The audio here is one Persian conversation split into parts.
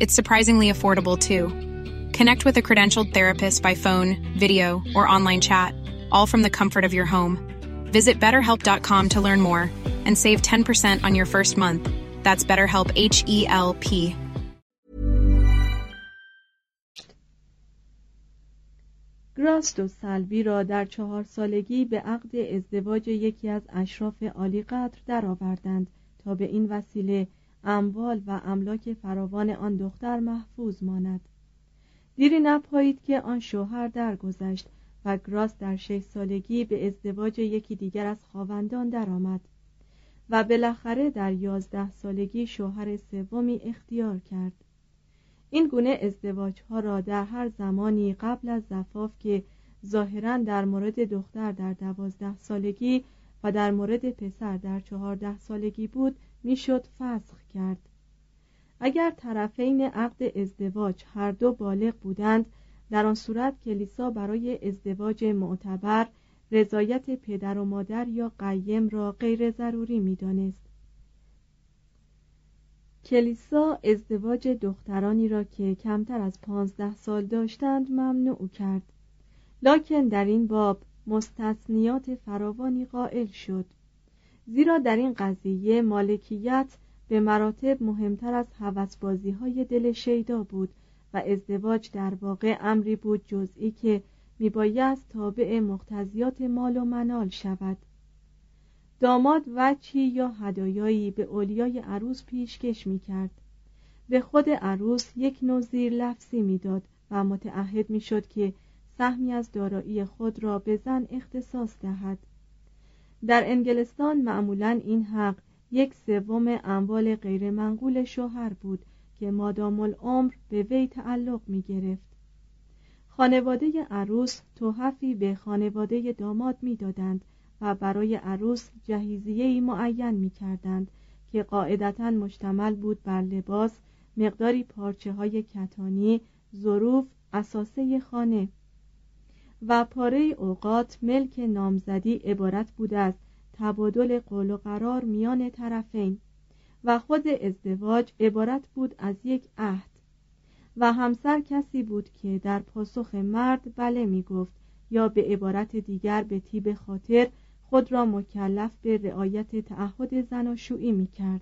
It's surprisingly affordable too. Connect with a credentialed therapist by phone, video, or online chat, all from the comfort of your home. Visit betterhelp.com to learn more and save 10% on your first month. That's BetterHelp H E L P. گراست و سلوی را در چهار سالگی به عقد ازدواج یکی از اشراف عالی قدر درآوردند تا به این وسیله اموال و املاک فراوان آن دختر محفوظ ماند. دیری نپایید که آن شوهر درگذشت و گراس در شش سالگی به ازدواج یکی دیگر از خاوندان درآمد و بالاخره در یازده سالگی شوهر سومی اختیار کرد. این گونه ازدواج ها را در هر زمانی قبل از زفاف که ظاهرا در مورد دختر در دوازده سالگی و در مورد پسر در چهارده سالگی بود می‌شد فسخ کرد. اگر طرفین عقد ازدواج هر دو بالغ بودند در آن صورت کلیسا برای ازدواج معتبر رضایت پدر و مادر یا قیم را غیر ضروری می‌دانست. کلیسا ازدواج دخترانی را که کمتر از پانزده سال داشتند ممنوع کرد. لکن در این باب مستثنیات فراوانی قائل شد. زیرا در این قضیه مالکیت به مراتب مهمتر از هوسبازی های دل شیدا بود و ازدواج در واقع امری بود جزئی که میبایست تابع مقتضیات مال و منال شود. داماد وچی یا هدایایی به اولیای عروس پیشکش می‌کرد. به خود عروس یک نوع زیر لفظی می‌داد و متعهد می‌شد که سهمی از دارایی خود را به زن اختصاص دهد. در انگلستان معمولا این حق یک سوم اموال غیرمنقول شوهر بود که مادام العمر به وی تعلق می گرفت. خانواده عروس توحفی به خانواده داماد می‌دادند و برای عروس جهیزیه‌ای معین می کردند که قاعدتا مشتمل بود بر لباس مقداری پارچه های کتانی ظروف اساسه خانه. و پاره اوقات ملک نامزدی عبارت بود از تبادل قول و قرار میان طرفین. و خود ازدواج عبارت بود از یک عهد. و همسر کسی بود که در پاسخ مرد بله می گفت یا به عبارت دیگر به تیب خاطر خود را مکلف به رعایت تعهد زناشویی می کرد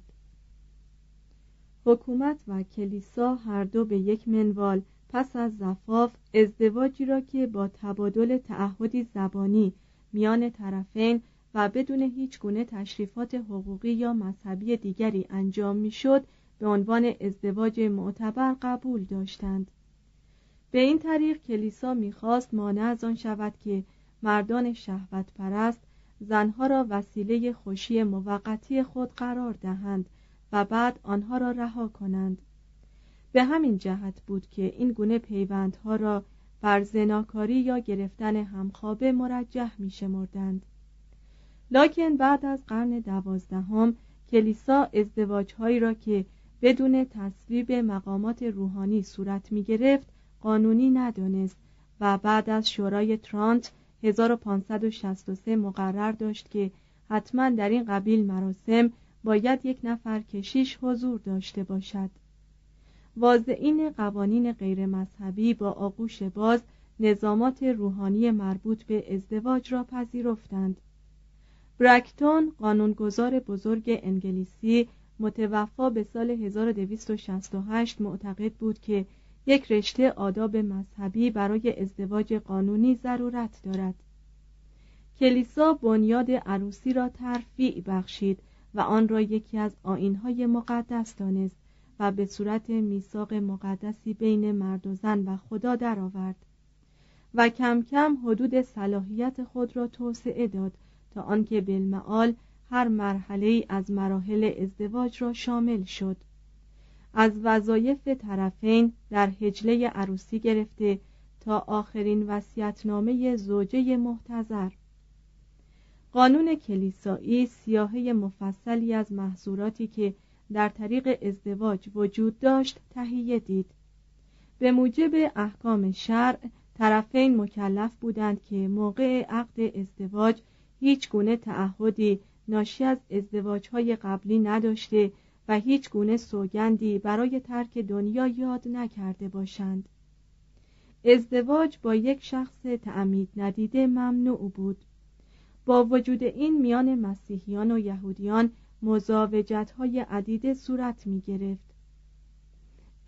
حکومت و کلیسا هر دو به یک منوال پس از زفاف ازدواجی را که با تبادل تعهدی زبانی میان طرفین و بدون هیچ گونه تشریفات حقوقی یا مذهبی دیگری انجام می‌شد به عنوان ازدواج معتبر قبول داشتند. به این طریق کلیسا می‌خواست مانع از آن شود که مردان شهوت پرست زنها را وسیله خوشی موقتی خود قرار دهند و بعد آنها را رها کنند. به همین جهت بود که این گونه پیوندها را بر زناکاری یا گرفتن همخوابه مرجح می شمردند. لکن بعد از قرن دوازدهم کلیسا ازدواجهایی را که بدون تصویب مقامات روحانی صورت می گرفت قانونی ندانست و بعد از شورای ترانت 1563 مقرر داشت که حتما در این قبیل مراسم باید یک نفر کشیش حضور داشته باشد واضعین قوانین غیر مذهبی با آغوش باز نظامات روحانی مربوط به ازدواج را پذیرفتند. برکتون قانونگذار بزرگ انگلیسی متوفا به سال 1268 معتقد بود که یک رشته آداب مذهبی برای ازدواج قانونی ضرورت دارد. کلیسا بنیاد عروسی را ترفیع بخشید و آن را یکی از آینهای مقدس دانست. به صورت میثاق مقدسی بین مرد و زن و خدا درآورد و کم کم حدود صلاحیت خود را توسعه داد تا آنکه بالمعال هر مرحله از مراحل ازدواج را شامل شد. از وظایف طرفین در هجله عروسی گرفته تا آخرین وصیت‌نامه زوجه محتضر. قانون کلیسایی سیاهه مفصلی از محظوراتی که در طریق ازدواج وجود داشت تهیه دید. به موجب احکام شرع طرفین مکلف بودند که موقع عقد ازدواج هیچ گونه تعهدی ناشی از ازدواجهای قبلی نداشته و هیچ گونه سوگندی برای ترک دنیا یاد نکرده باشند. ازدواج با یک شخص تعمید ندیده ممنوع بود. با وجود این میان مسیحیان و یهودیان مزاوجت های عدیده صورت می گرفت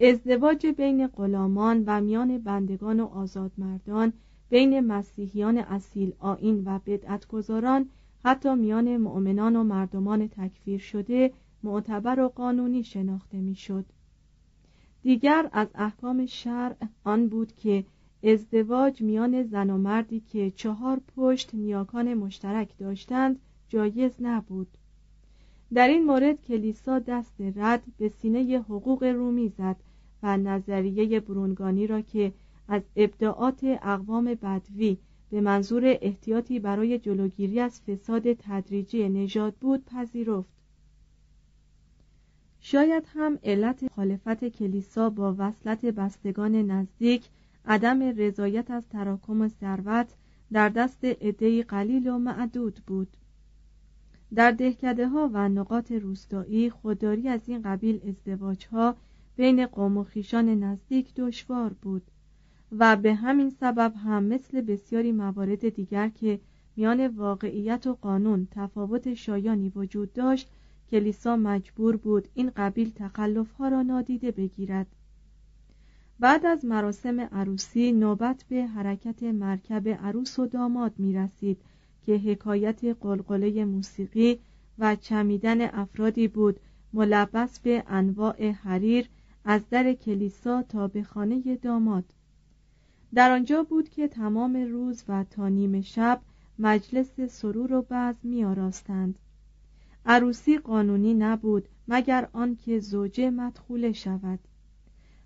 ازدواج بین غلامان و میان بندگان و آزادمردان بین مسیحیان اصیل آین و بدعتگذاران حتی میان مؤمنان و مردمان تکفیر شده معتبر و قانونی شناخته می‌شد. دیگر از احکام شرع آن بود که ازدواج میان زن و مردی که چهار پشت نیاکان مشترک داشتند جایز نبود در این مورد کلیسا دست رد به سینه حقوق رومی زد و نظریه برونگانی را که از ابداعات اقوام بدوی به منظور احتیاطی برای جلوگیری از فساد تدریجی نژاد بود پذیرفت. شاید هم علت مخالفت کلیسا با وصلت بستگان نزدیک عدم رضایت از تراکم ثروت در دست عدهای قلیل و معدود بود. در دهکده ها و نقاط روستایی خودداری از این قبیل ازدواج ها بین قوم و خیشان نزدیک دشوار بود و به همین سبب هم مثل بسیاری موارد دیگر که میان واقعیت و قانون تفاوت شایانی وجود داشت کلیسا مجبور بود این قبیل ها را نادیده بگیرد. بعد از مراسم عروسی نوبت به حرکت مرکب عروس و داماد می رسید که حکایت قلقله موسیقی و چمیدن افرادی بود ملبس به انواع حریر از در کلیسا تا به خانه داماد. در آنجا بود که تمام روز و تا نیم شب مجلس سرور و بعض می آراستند. عروسی قانونی نبود مگر آنکه زوجه مدخوله شود.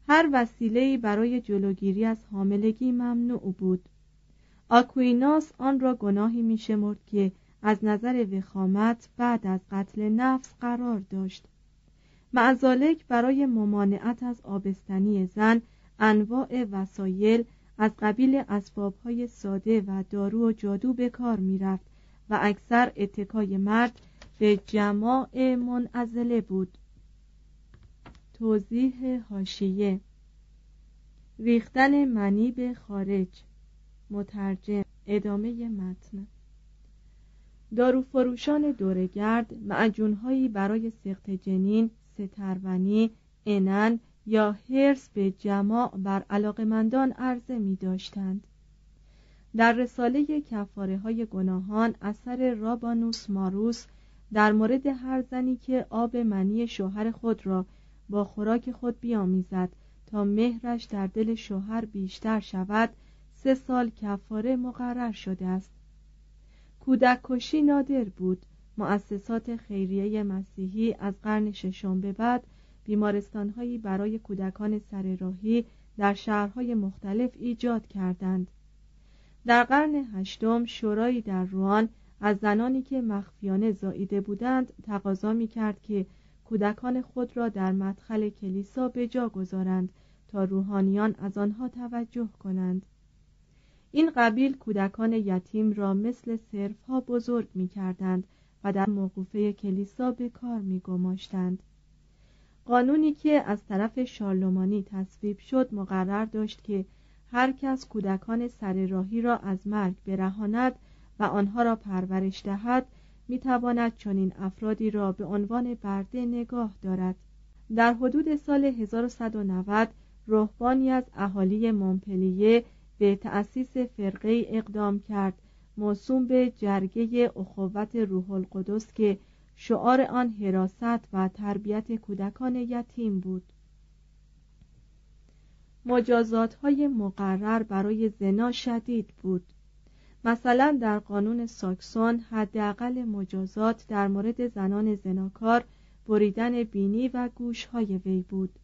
هر وسیله‌ای برای جلوگیری از حاملگی ممنوع بود. آکویناس آن را گناهی میشمرد که از نظر وخامت بعد از قتل نفس قرار داشت. معزالک برای ممانعت از آبستنی زن انواع وسایل از قبیل اسبابهای ساده و دارو و جادو به کار می‌رفت و اکثر اتکای مرد به جماع منعزله بود. توضیح هاشیه ریختن منی به خارج مترجم ادامه متن داروفروشان دورگرد معجونهایی برای سخت جنین سترونی انن یا هرس به جماع بر علاقمندان عرضه می داشتند. در رساله کفاره های گناهان اثر رابانوس ماروس در مورد هر زنی که آب منی شوهر خود را با خوراک خود بیامیزد تا مهرش در دل شوهر بیشتر شود سه سال کفاره مقرر شده است. کودک کشی نادر بود. مؤسسات خیریه مسیحی از قرن ششم به بعد بیمارستانهایی برای کودکان سرراهی در شهرهای مختلف ایجاد کردند. در قرن هشتم شورایی در روان از زنانی که مخفیانه زاییده بودند تقاضا می کرد که کودکان خود را در مدخل کلیسا به جا گذارند تا روحانیان از آنها توجه کنند. این قبیل کودکان یتیم را مثل ها بزرگ می کردند و در موقوفه کلیسا به کار می گماشتند. قانونی که از طرف شارلمانی تصویب شد مقرر داشت که هر کس کودکان سر راهی را از مرگ برهاند و آنها را پرورش دهد می تواند چنین افرادی را به عنوان برده نگاه دارد در حدود سال 1190 روحبانی از اهالی مونپلیه به تأسیس فرقه اقدام کرد. موسوم به جرگه اخوت روح القدس که شعار آن حراست و تربیت کودکان یتیم بود. مجازات های مقرر برای زنا شدید بود. مثلا در قانون ساکسون حداقل مجازات در مورد زنان زناکار بریدن بینی و گوش های وی بود.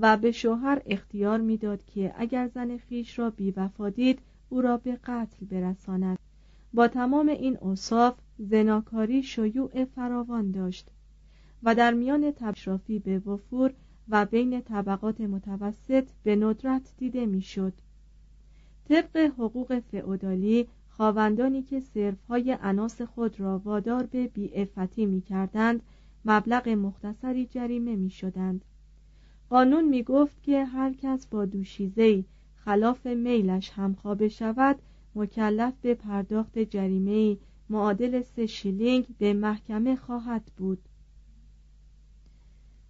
و به شوهر اختیار می‌داد که اگر زن خیش را بیوفا دید او را به قتل برساند با تمام این اوصاف زناکاری شیوع فراوان داشت و در میان تبشرافی به وفور و بین طبقات متوسط به ندرت دیده می‌شد. طبق حقوق فئودالی خواوندانی که صرفهای اناس خود را وادار به بیعفتی می کردند مبلغ مختصری جریمه می شدند. قانون می گفت که هر کس با دوشیزهی خلاف میلش همخوابه شود مکلف به پرداخت جریمه معادل سه شیلینگ به محکمه خواهد بود.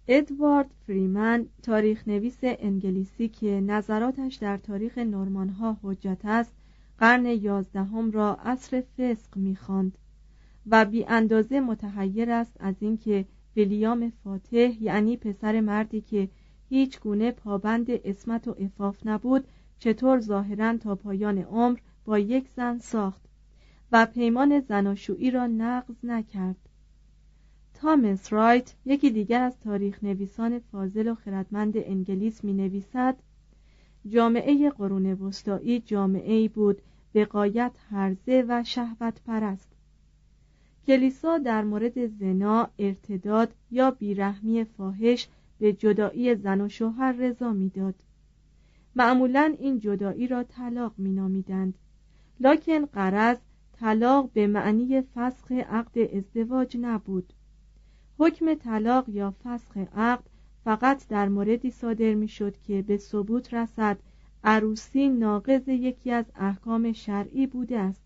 ادوارد فریمن تاریخ نویس انگلیسی که نظراتش در تاریخ نورمان ها حجت است قرن یازدهم را عصر فسق می‌خواند و بی اندازه متحیر است از اینکه ویلیام فاتح یعنی پسر مردی که هیچ گونه پابند اسمت و افاف نبود چطور ظاهرا تا پایان عمر با یک زن ساخت و پیمان زناشویی را نقض نکرد. تامس رایت یکی دیگر از تاریخ نویسان فاضل و خردمند انگلیس می نویسد جامعه قرون وسطایی جامعه بود به قایت هرزه و شهوت پرست کلیسا در مورد زنا ارتداد یا بیرحمی فاحش به جدایی زن و شوهر رضا می‌داد. معمولا این جدایی را طلاق مینامیدند. لکن قرض طلاق به معنی فسخ عقد ازدواج نبود. حکم طلاق یا فسخ عقد فقط در موردی صادر می‌شد که به ثبوت رسد عروسی ناقض یکی از احکام شرعی بوده است.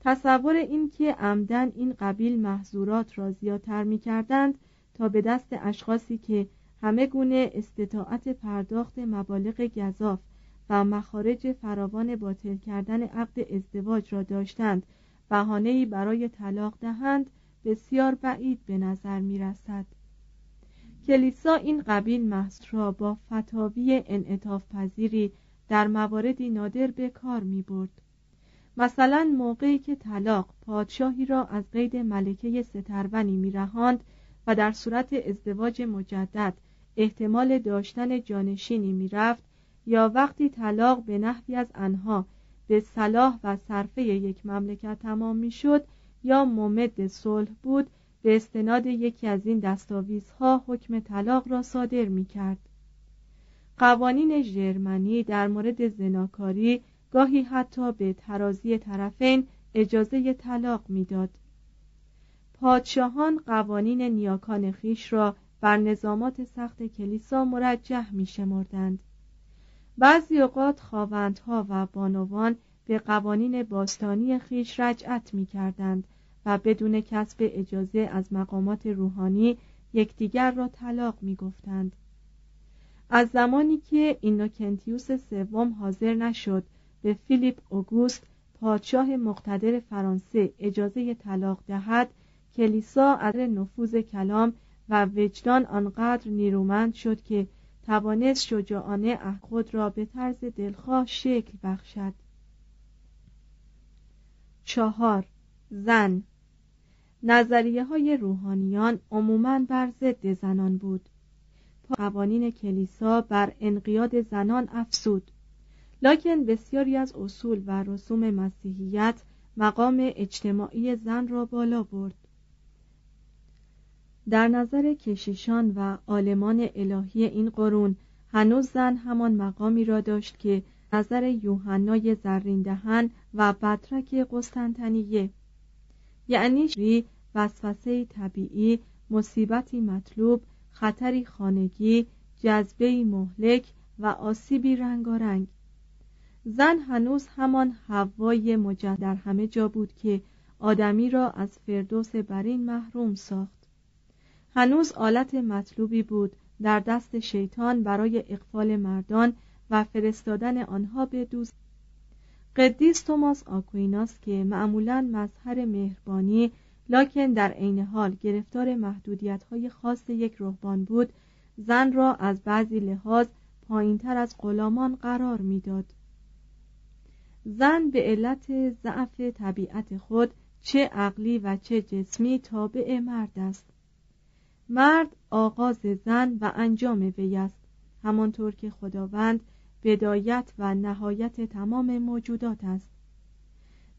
تصور اینکه عمدن این قبیل محظورات را زیادتر می کردند تا به دست اشخاصی که همه گونه استطاعت پرداخت مبالغ گذاف و مخارج فراوان باطل کردن عقد ازدواج را داشتند بهانه‌ای برای طلاق دهند بسیار بعید به نظر می رسد. کلیسا این قبیل محض را با فتاوی انعطاف پذیری در مواردی نادر به کار می برد. مثلا موقعی که طلاق پادشاهی را از قید ملکه سترونی می رهاند و در صورت ازدواج مجدد احتمال داشتن جانشینی می رفت یا وقتی طلاق به نحوی از آنها به صلاح و صرفه یک مملکت تمام می شد یا ممد صلح بود به استناد یکی از این دستاویزها حکم طلاق را صادر می کرد. قوانین ژرمنی در مورد زناکاری گاهی حتی به ترازی طرفین اجازه طلاق می‌داد. پادشاهان قوانین نیاکان خیش را بر نظامات سخت کلیسا مرجح می شمردند. بعضی اوقات خواوندها و بانوان به قوانین باستانی خیش رجعت می کردند و بدون کسب اجازه از مقامات روحانی یکدیگر را طلاق می گفتند. از زمانی که اینوکنتیوس سوم حاضر نشد به فیلیپ اوگوست پادشاه مقتدر فرانسه اجازه طلاق دهد کلیسا از نفوذ کلام و وجدان آنقدر نیرومند شد که توانست شجاعانه خود را به طرز دلخواه شکل بخشد. چهار زن نظریه های روحانیان عموماً بر ضد زنان بود. قوانین کلیسا بر انقیاد زنان افسود لکن بسیاری از اصول و رسوم مسیحیت مقام اجتماعی زن را بالا برد. در نظر کشیشان و عالمان الهی این قرون هنوز زن همان مقامی را داشت که نظر یوحنای زرین دهن و بدرک قسطنطنیه. یعنی وسوسه طبیعی مصیبتی مطلوب خطری خانگی جذبه مهلک و آسیبی رنگارنگ. زن هنوز همان هوای مجد در همه جا بود که آدمی را از فردوس برین محروم ساخت. هنوز آلت مطلوبی بود در دست شیطان برای اقفال مردان و فرستادن آنها به دوز قدیس توماس آکویناس که معمولا مظهر مهربانی لکن در عین حال گرفتار محدودیت های خاص یک رهبان بود زن را از بعضی لحاظ پایینتر از غلامان قرار می‌داد. زن به علت ضعف طبیعت خود چه عقلی و چه جسمی تابع مرد است مرد آغاز زن و انجام وی است. همانطور که خداوند بدایت و نهایت تمام موجودات است.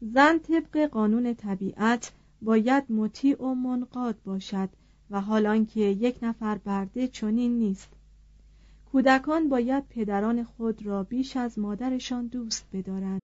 زن طبق قانون طبیعت باید مطیع و منقاد باشد و حال آنکه یک نفر برده چنین نیست. کودکان باید پدران خود را بیش از مادرشان دوست بدارند.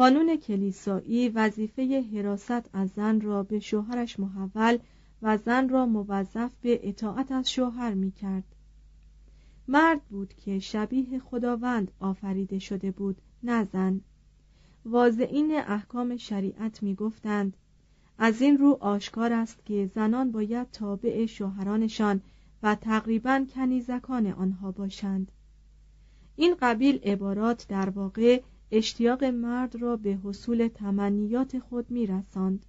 قانون کلیسایی وظیفه حراست از زن را به شوهرش محول و زن را موظف به اطاعت از شوهر می کرد. مرد بود که شبیه خداوند آفریده شده بود نه زن واضعین احکام شریعت می گفتند از این رو آشکار است که زنان باید تابع شوهرانشان و تقریبا کنیزکان آنها باشند این قبیل عبارات در واقع اشتیاق مرد را به حصول تمنیات خود میرساند.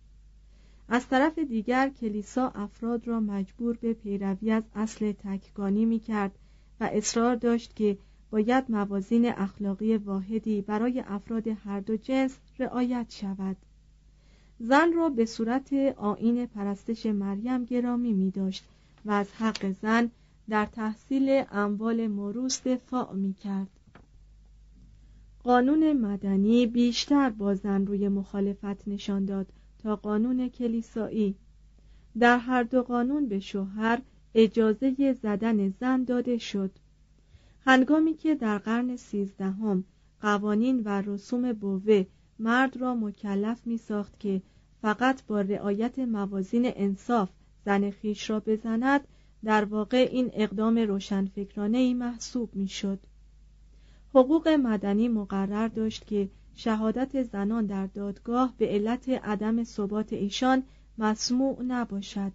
از طرف دیگر کلیسا افراد را مجبور به پیروی از اصل تکگانی می کرد و اصرار داشت که باید موازین اخلاقی واحدی برای افراد هر دو جنس رعایت شود. زن را به صورت آین پرستش مریم گرامی می داشت و از حق زن در تحصیل اموال موروس دفاع می کرد قانون مدنی بیشتر با زن روی مخالفت نشان داد تا قانون کلیسایی. در هر دو قانون به شوهر اجازه زدن زن داده شد. هنگامی که در قرن سیزدهم قوانین و رسوم بوه مرد را مکلف می ساخت که فقط با رعایت موازین انصاف زن خیش را بزند در واقع این اقدام روشنفکرانه ای محسوب می شد حقوق مدنی مقرر داشت که شهادت زنان در دادگاه به علت عدم ثبات ایشان مسموع نباشد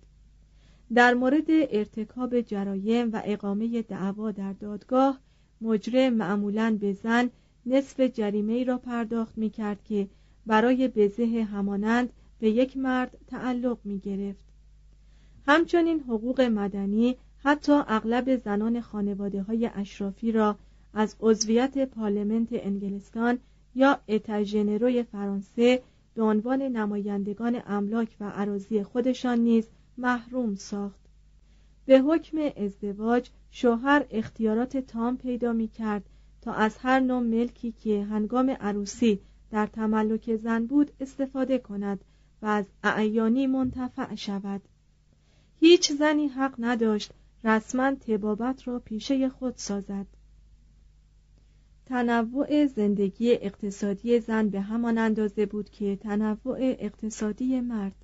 در مورد ارتکاب جرایم و اقامه دعوا در دادگاه مجرم معمولا به زن نصف جریمه ای را پرداخت می کرد که برای بزه همانند به یک مرد تعلق می گرفت. همچنین حقوق مدنی حتی اغلب زنان خانواده های اشرافی را از عضویت پارلمنت انگلستان یا اتاژنروی فرانسه به عنوان نمایندگان املاک و عراضی خودشان نیز محروم ساخت. به حکم ازدواج شوهر اختیارات تام پیدا می کرد تا از هر نوع ملکی که هنگام عروسی در تملک زن بود استفاده کند و از اعیانی منتفع شود. هیچ زنی حق نداشت رسما تبابت را پیشه خود سازد. تنوع زندگی اقتصادی زن به همان اندازه بود که تنوع اقتصادی مرد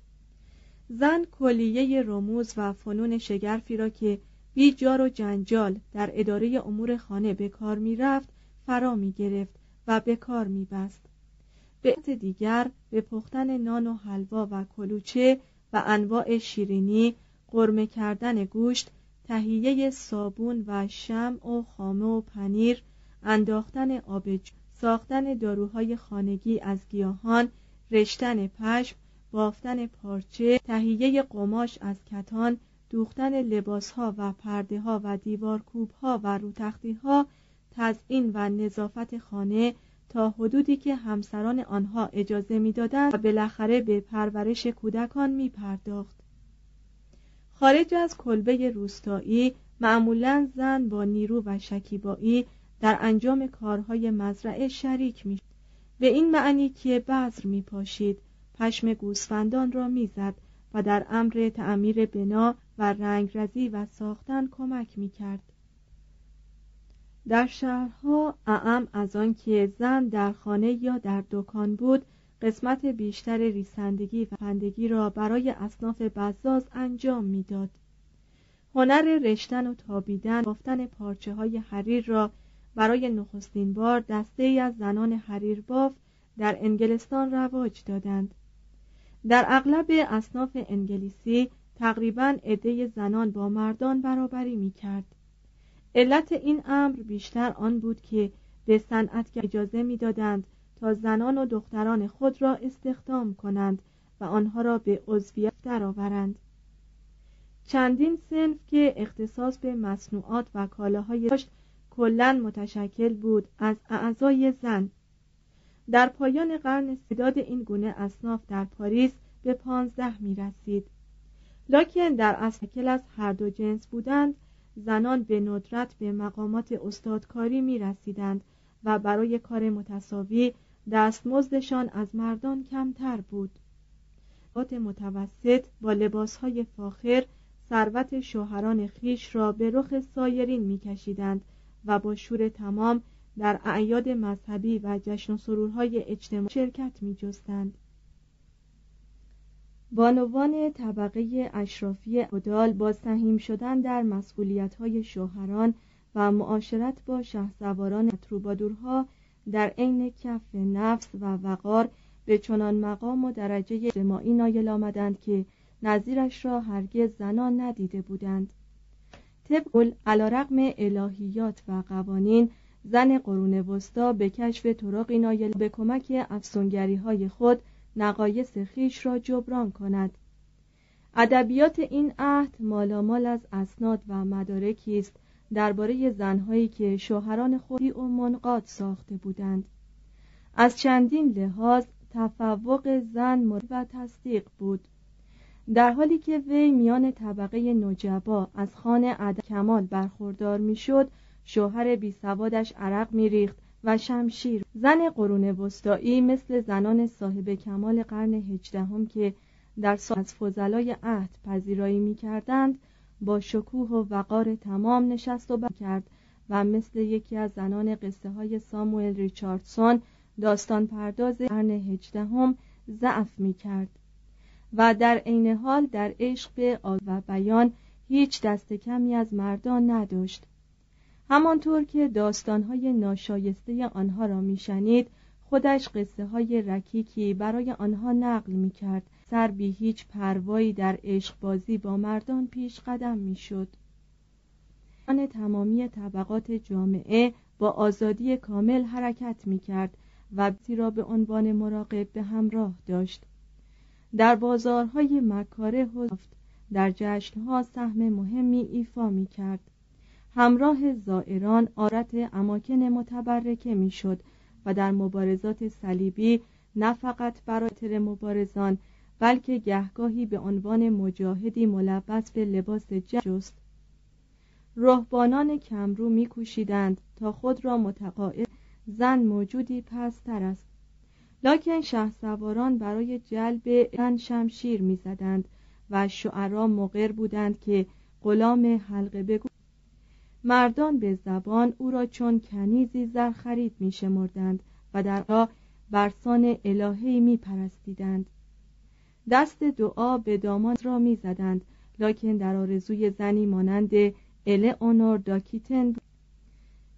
زن کلیه رموز و فنون شگرفی را که بی جار و جنجال در اداره امور خانه به کار می رفت فرا می گرفت و به کار می بست. به دیگر به پختن نان و حلوا و کلوچه و انواع شیرینی قرمه کردن گوشت تهیه صابون و شم و خامه و پنیر انداختن آبج ساختن داروهای خانگی از گیاهان رشتن پشم بافتن پارچه تهیه قماش از کتان دوختن لباسها و پرده ها و دیوارکوب ها و روتختی ها تزئین و نظافت خانه تا حدودی که همسران آنها اجازه می‌دادند و بالاخره به پرورش کودکان می پرداخت. خارج از کلبه روستایی معمولا زن با نیرو و شکیبایی در انجام کارهای مزرعه شریک می به این معنی که بذر می پاشید پشم گوسفندان را می‌زد و در امر تعمیر بنا و رنگرزی و ساختن کمک می کرد. در شهرها اعم از آنکه زن در خانه یا در دکان بود قسمت بیشتر ریسندگی و فندگی را برای اصناف بزاز انجام می‌داد. هنر رشتن و تابیدن بافتن پارچه های حریر را برای نخستین بار دسته ای از زنان حریر باف در انگلستان رواج دادند در اغلب اصناف انگلیسی تقریبا عده زنان با مردان برابری می کرد. علت این امر بیشتر آن بود که به صنعت اجازه می‌دادند تا زنان و دختران خود را استخدام کنند و آنها را به عضویت درآورند. چندین سنف که اختصاص به مصنوعات و کالاهای داشت کلا متشکل بود از اعضای زن. در پایان قرن سداد این گونه اصناف در پاریس به پانزده می رسید لکن در اصل از هر دو جنس بودند زنان به ندرت به مقامات استادکاری می رسیدند و برای کار متصاوی دستمزدشان از مردان کمتر بود. بات متوسط با لباسهای فاخر ثروت شوهران خیش را به رخ سایرین میکشیدند و با شور تمام در اعیاد مذهبی و جشن و سرورهای اجتماعی شرکت می جستند. بانوان طبقه اشرافی ادال با سهیم شدن در های شوهران و معاشرت با شهسواران تروبادورها در عین کف نفس و وقار به چنان مقام و درجه اجتماعی نایل آمدند که نظیرش را هرگز زنان ندیده بودند طبق علیرغم الهیات و قوانین زن قرون وسطا به کشف طرقی نایل به کمک افسونگری های خود نقایص خیش را جبران کند. ادبیات این عهد مالامال از اسناد و مدارکی است درباره زنهایی که شوهران خودی و منقاد ساخته بودند. از چندین لحاظ تفوق زن و تصدیق بود. در حالی که وی میان طبقه نجبا از خانه عد کمال برخوردار می‌شد شوهر بی سوادش عرق میریخت و شمشیر زن قرون وسطایی مثل زنان صاحب کمال قرن هجدهم که در از فضلای عهد پذیرایی می‌کردند با شکوه و وقار تمام نشست و کرد و مثل یکی از زنان قصه های ساموئل ریچاردسون داستان پرداز قرن هجدهم ضعف می کرد و در عین حال در عشق به و بیان هیچ دست کمی از مردان نداشت. همانطور که داستانهای ناشایسته آنها را میشنید خودش قصه های رکیکی برای آنها نقل می کرد سر بی هیچ پروایی در عشق بازی با مردان پیش قدم می شد آن تمامی طبقات جامعه با آزادی کامل حرکت می کرد و را به عنوان مراقب به همراه داشت. در بازارهای مکاره حفت در جشنها سهم مهمی ایفا می کرد همراه زائران آرت اماکن متبرکه می‌شد و در مبارزات صلیبی نه فقط برای مبارزان بلکه گهگاهی به عنوان مجاهدی ملبس به لباس جنگ است رهبانان کمرو میکوشیدند تا خود را متقاعد زن موجودی پستر است. لکن شه سواران برای جلب زن شمشیر می‌زدند و شعرا مقر بودند که غلام حلقه بگو. مردان به زبان او را چون کنیزی زر خرید می شمردند و در را برسان الهی می پرستیدند دست دعا به داماد را می زدند لکن در آرزوی زنی مانند الئونور داکیتن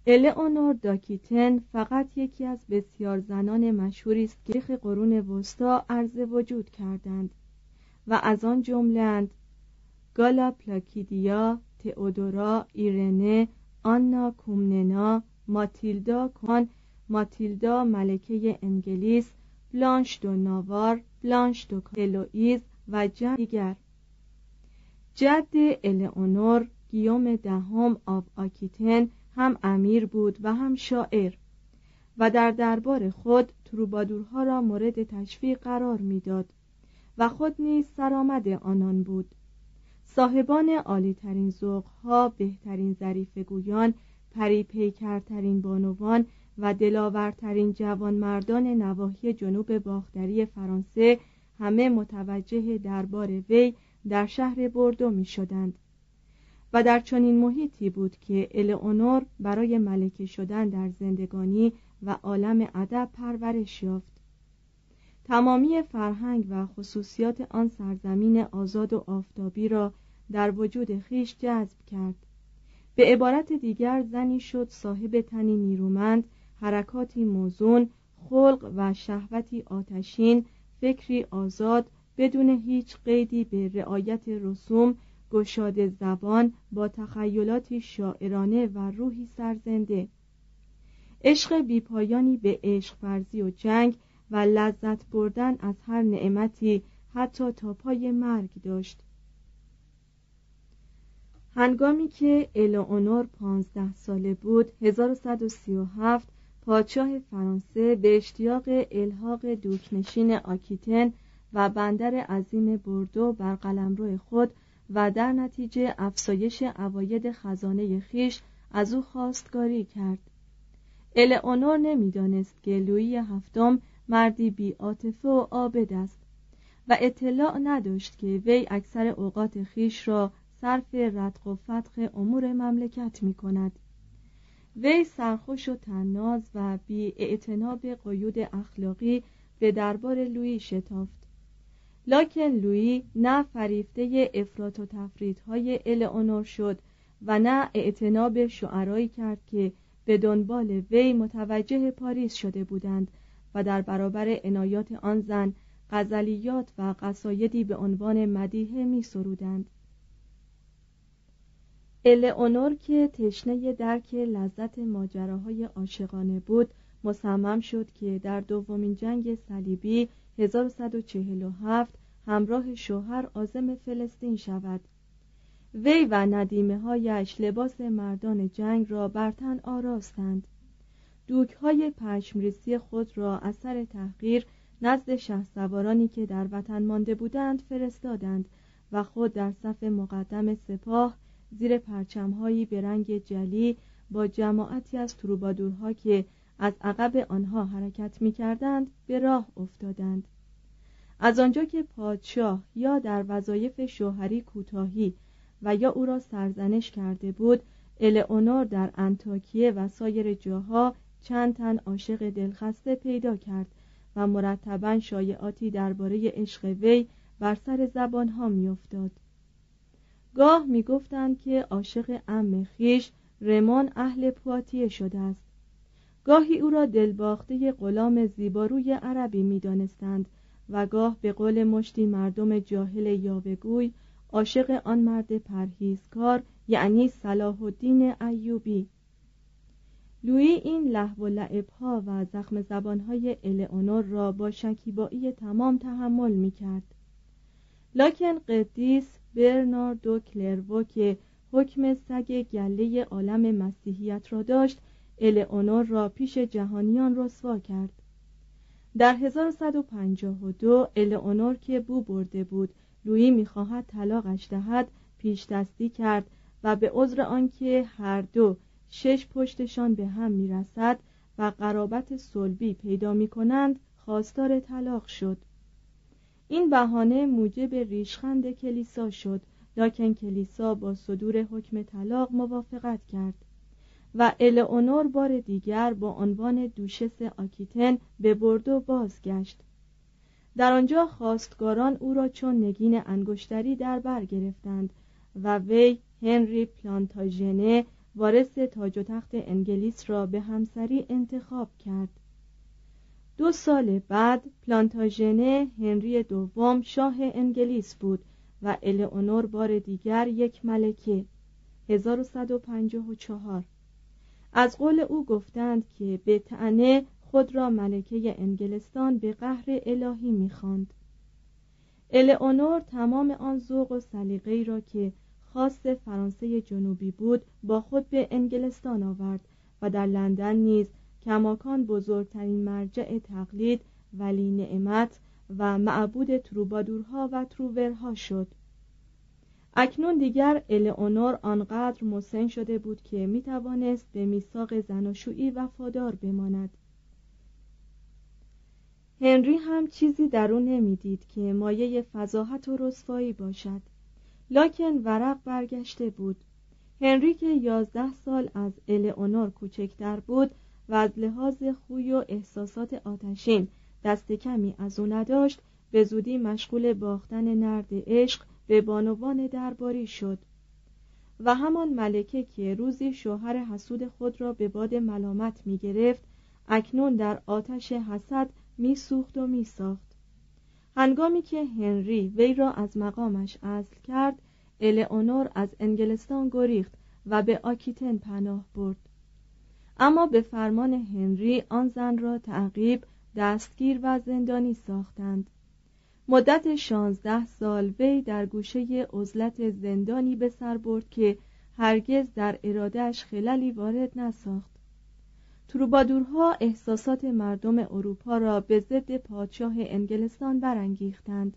الئونور داکیتن فقط یکی از بسیار زنان مشهوری است که قرون وسطا عرض وجود کردند و از آن جملند گالا پلاکیدیا تئودورا ایرنه آنا کومننا ماتیلدا کان ماتیلدا ملکه انگلیس بلانش دو ناوار بلانش دو الوئیز و جن دیگر. جد الئونور گیوم دهم آب آکیتن هم امیر بود و هم شاعر و در دربار خود تروبادورها را مورد تشویق قرار می‌داد و خود نیز سرآمد آنان بود. صاحبان عالیترین ذوقها بهترین ظریف گویان پری پیکرترین بانوان و دلاورترین جوانمردان نواحی جنوب باختری فرانسه همه متوجه دربار وی در شهر بردو می شدند و در چنین محیطی بود که الئونور برای ملکه شدن در زندگانی و عالم ادب پرورش یافت. تمامی فرهنگ و خصوصیات آن سرزمین آزاد و آفتابی را در وجود خیش جذب کرد. به عبارت دیگر زنی شد صاحب تنی نیرومند حرکاتی موزون خلق و شهوتی آتشین فکری آزاد بدون هیچ قیدی به رعایت رسوم گشاد زبان با تخیلاتی شاعرانه و روحی سرزنده. عشق بیپایانی به عشق فرزی و جنگ و لذت بردن از هر نعمتی حتی تا پای مرگ داشت. هنگامی که الئونور پانزده ساله بود 1137 پادشاه فرانسه به اشتیاق الحاق دوکنشین آکیتن و بندر عظیم بردو بر قلمرو خود و در نتیجه افزایش اواید خزانه خیش از او خواستگاری کرد. الئونور نمی‌دانست که لویی هفتم مردی بی عاطفه و عابد است و اطلاع نداشت که وی اکثر اوقات خیش را صرف ردق و فتق امور مملکت می کند وی سرخوش و تناز و بی به قیود اخلاقی به دربار لویی شتافت. لکن لویی نه فریفته افراط و های الئونور شد و نه اعتناب شعرایی کرد که به دنبال وی متوجه پاریس شده بودند و در برابر عنایات آن زن غزلیات و قصایدی به عنوان مدیحه می سرودند. الئونور که تشنه درک لذت ماجراهای عاشقانه بود مصمم شد که در دومین جنگ صلیبی 1147 همراه شوهر آزم فلسطین شود. وی و ندیمه هایش لباس مردان جنگ را برتن آراستند. دوک های پشمریسی خود را اثر تحقیر نزد شه سوارانی که در وطن مانده بودند فرستادند و خود در صف مقدم سپاه زیر پرچمهایی به رنگ جلی با جماعتی از تروبادورها که از عقب آنها حرکت می کردند به راه افتادند. از آنجا که پادشاه یا در وظایف شوهری کوتاهی و یا او را سرزنش کرده بود الئونور در انتاکیه و سایر جاها چند تن عاشق دلخسته پیدا کرد و مرتبا شایعاتی درباره عشق وی بر سر زبانها میافتاد. گاه می‌گفتند که عاشق ام خیش رمان اهل پواتیه شده است. گاهی او را دلباخته غلام زیباروی عربی می‌دانستند و گاه به قول مشتی مردم جاهل یاوهگوی عاشق آن مرد پرهیزکار یعنی صلاح الدین ایوبی. لویی این لحو و لعبها و زخم زبانهای الئونور را با شکیبایی تمام تحمل می کرد لاکن قدیس برناردو کلرو که حکم سگ گله عالم مسیحیت را داشت الئونور را پیش جهانیان رسوا کرد. در 1152 الئونور که بو برده بود لویی می‌خواهد طلاقش دهد پیش دستی کرد و به عذر آنکه هر دو شش پشتشان به هم می‌رسد و قرابت صلبی پیدا می کنند خواستار طلاق شد. این بهانه موجب ریشخند کلیسا شد لکن کلیسا با صدور حکم طلاق موافقت کرد. و الئونور بار دیگر با عنوان دوشس آکیتن به بردو بازگشت. در آنجا خواستگاران او را چون نگین انگشتری در بر گرفتند و وی هنری پلانتاژنه وارث تاج و تخت انگلیس را به همسری انتخاب کرد. دو سال بعد پلانتاژنه هنری دوم شاه انگلیس بود و الئونور بار دیگر یک ملکه. 1154 از قول او گفتند که به تعنه خود را ملکه انگلستان به قهر الهی می‌خواند. الئونور تمام آن ذوق و سلیقه‌ای را که خاص فرانسه جنوبی بود با خود به انگلستان آورد و در لندن نیز کماکان بزرگترین مرجع تقلید ولی نعمت و معبود تروبادورها و تروورها شد اکنون دیگر الئونور آنقدر مسن شده بود که می توانست به میثاق زناشویی وفادار بماند. هنری هم چیزی در او نمی‌دید که مایه فضاحت و رسوایی باشد. لاکن ورق برگشته بود. هنری که یازده سال از الئونور کوچکتر بود و از لحاظ خوی و احساسات آتشین دست کمی از او نداشت به زودی مشغول باختن نرد عشق به بانوان درباری شد و همان ملکه که روزی شوهر حسود خود را به باد ملامت می گرفت اکنون در آتش حسد می سوخت و می ساخت هنگامی که هنری وی را از مقامش اصل کرد الئونور از انگلستان گریخت و به آکیتن پناه برد. اما به فرمان هنری آن زن را تعقیب دستگیر و زندانی ساختند. مدت شانزده سال وی در گوشه عزلت زندانی به سر برد که هرگز در ارادهش خللی وارد نساخت. تروبادورها احساسات مردم اروپا را به ضد پادشاه انگلستان برانگیختند.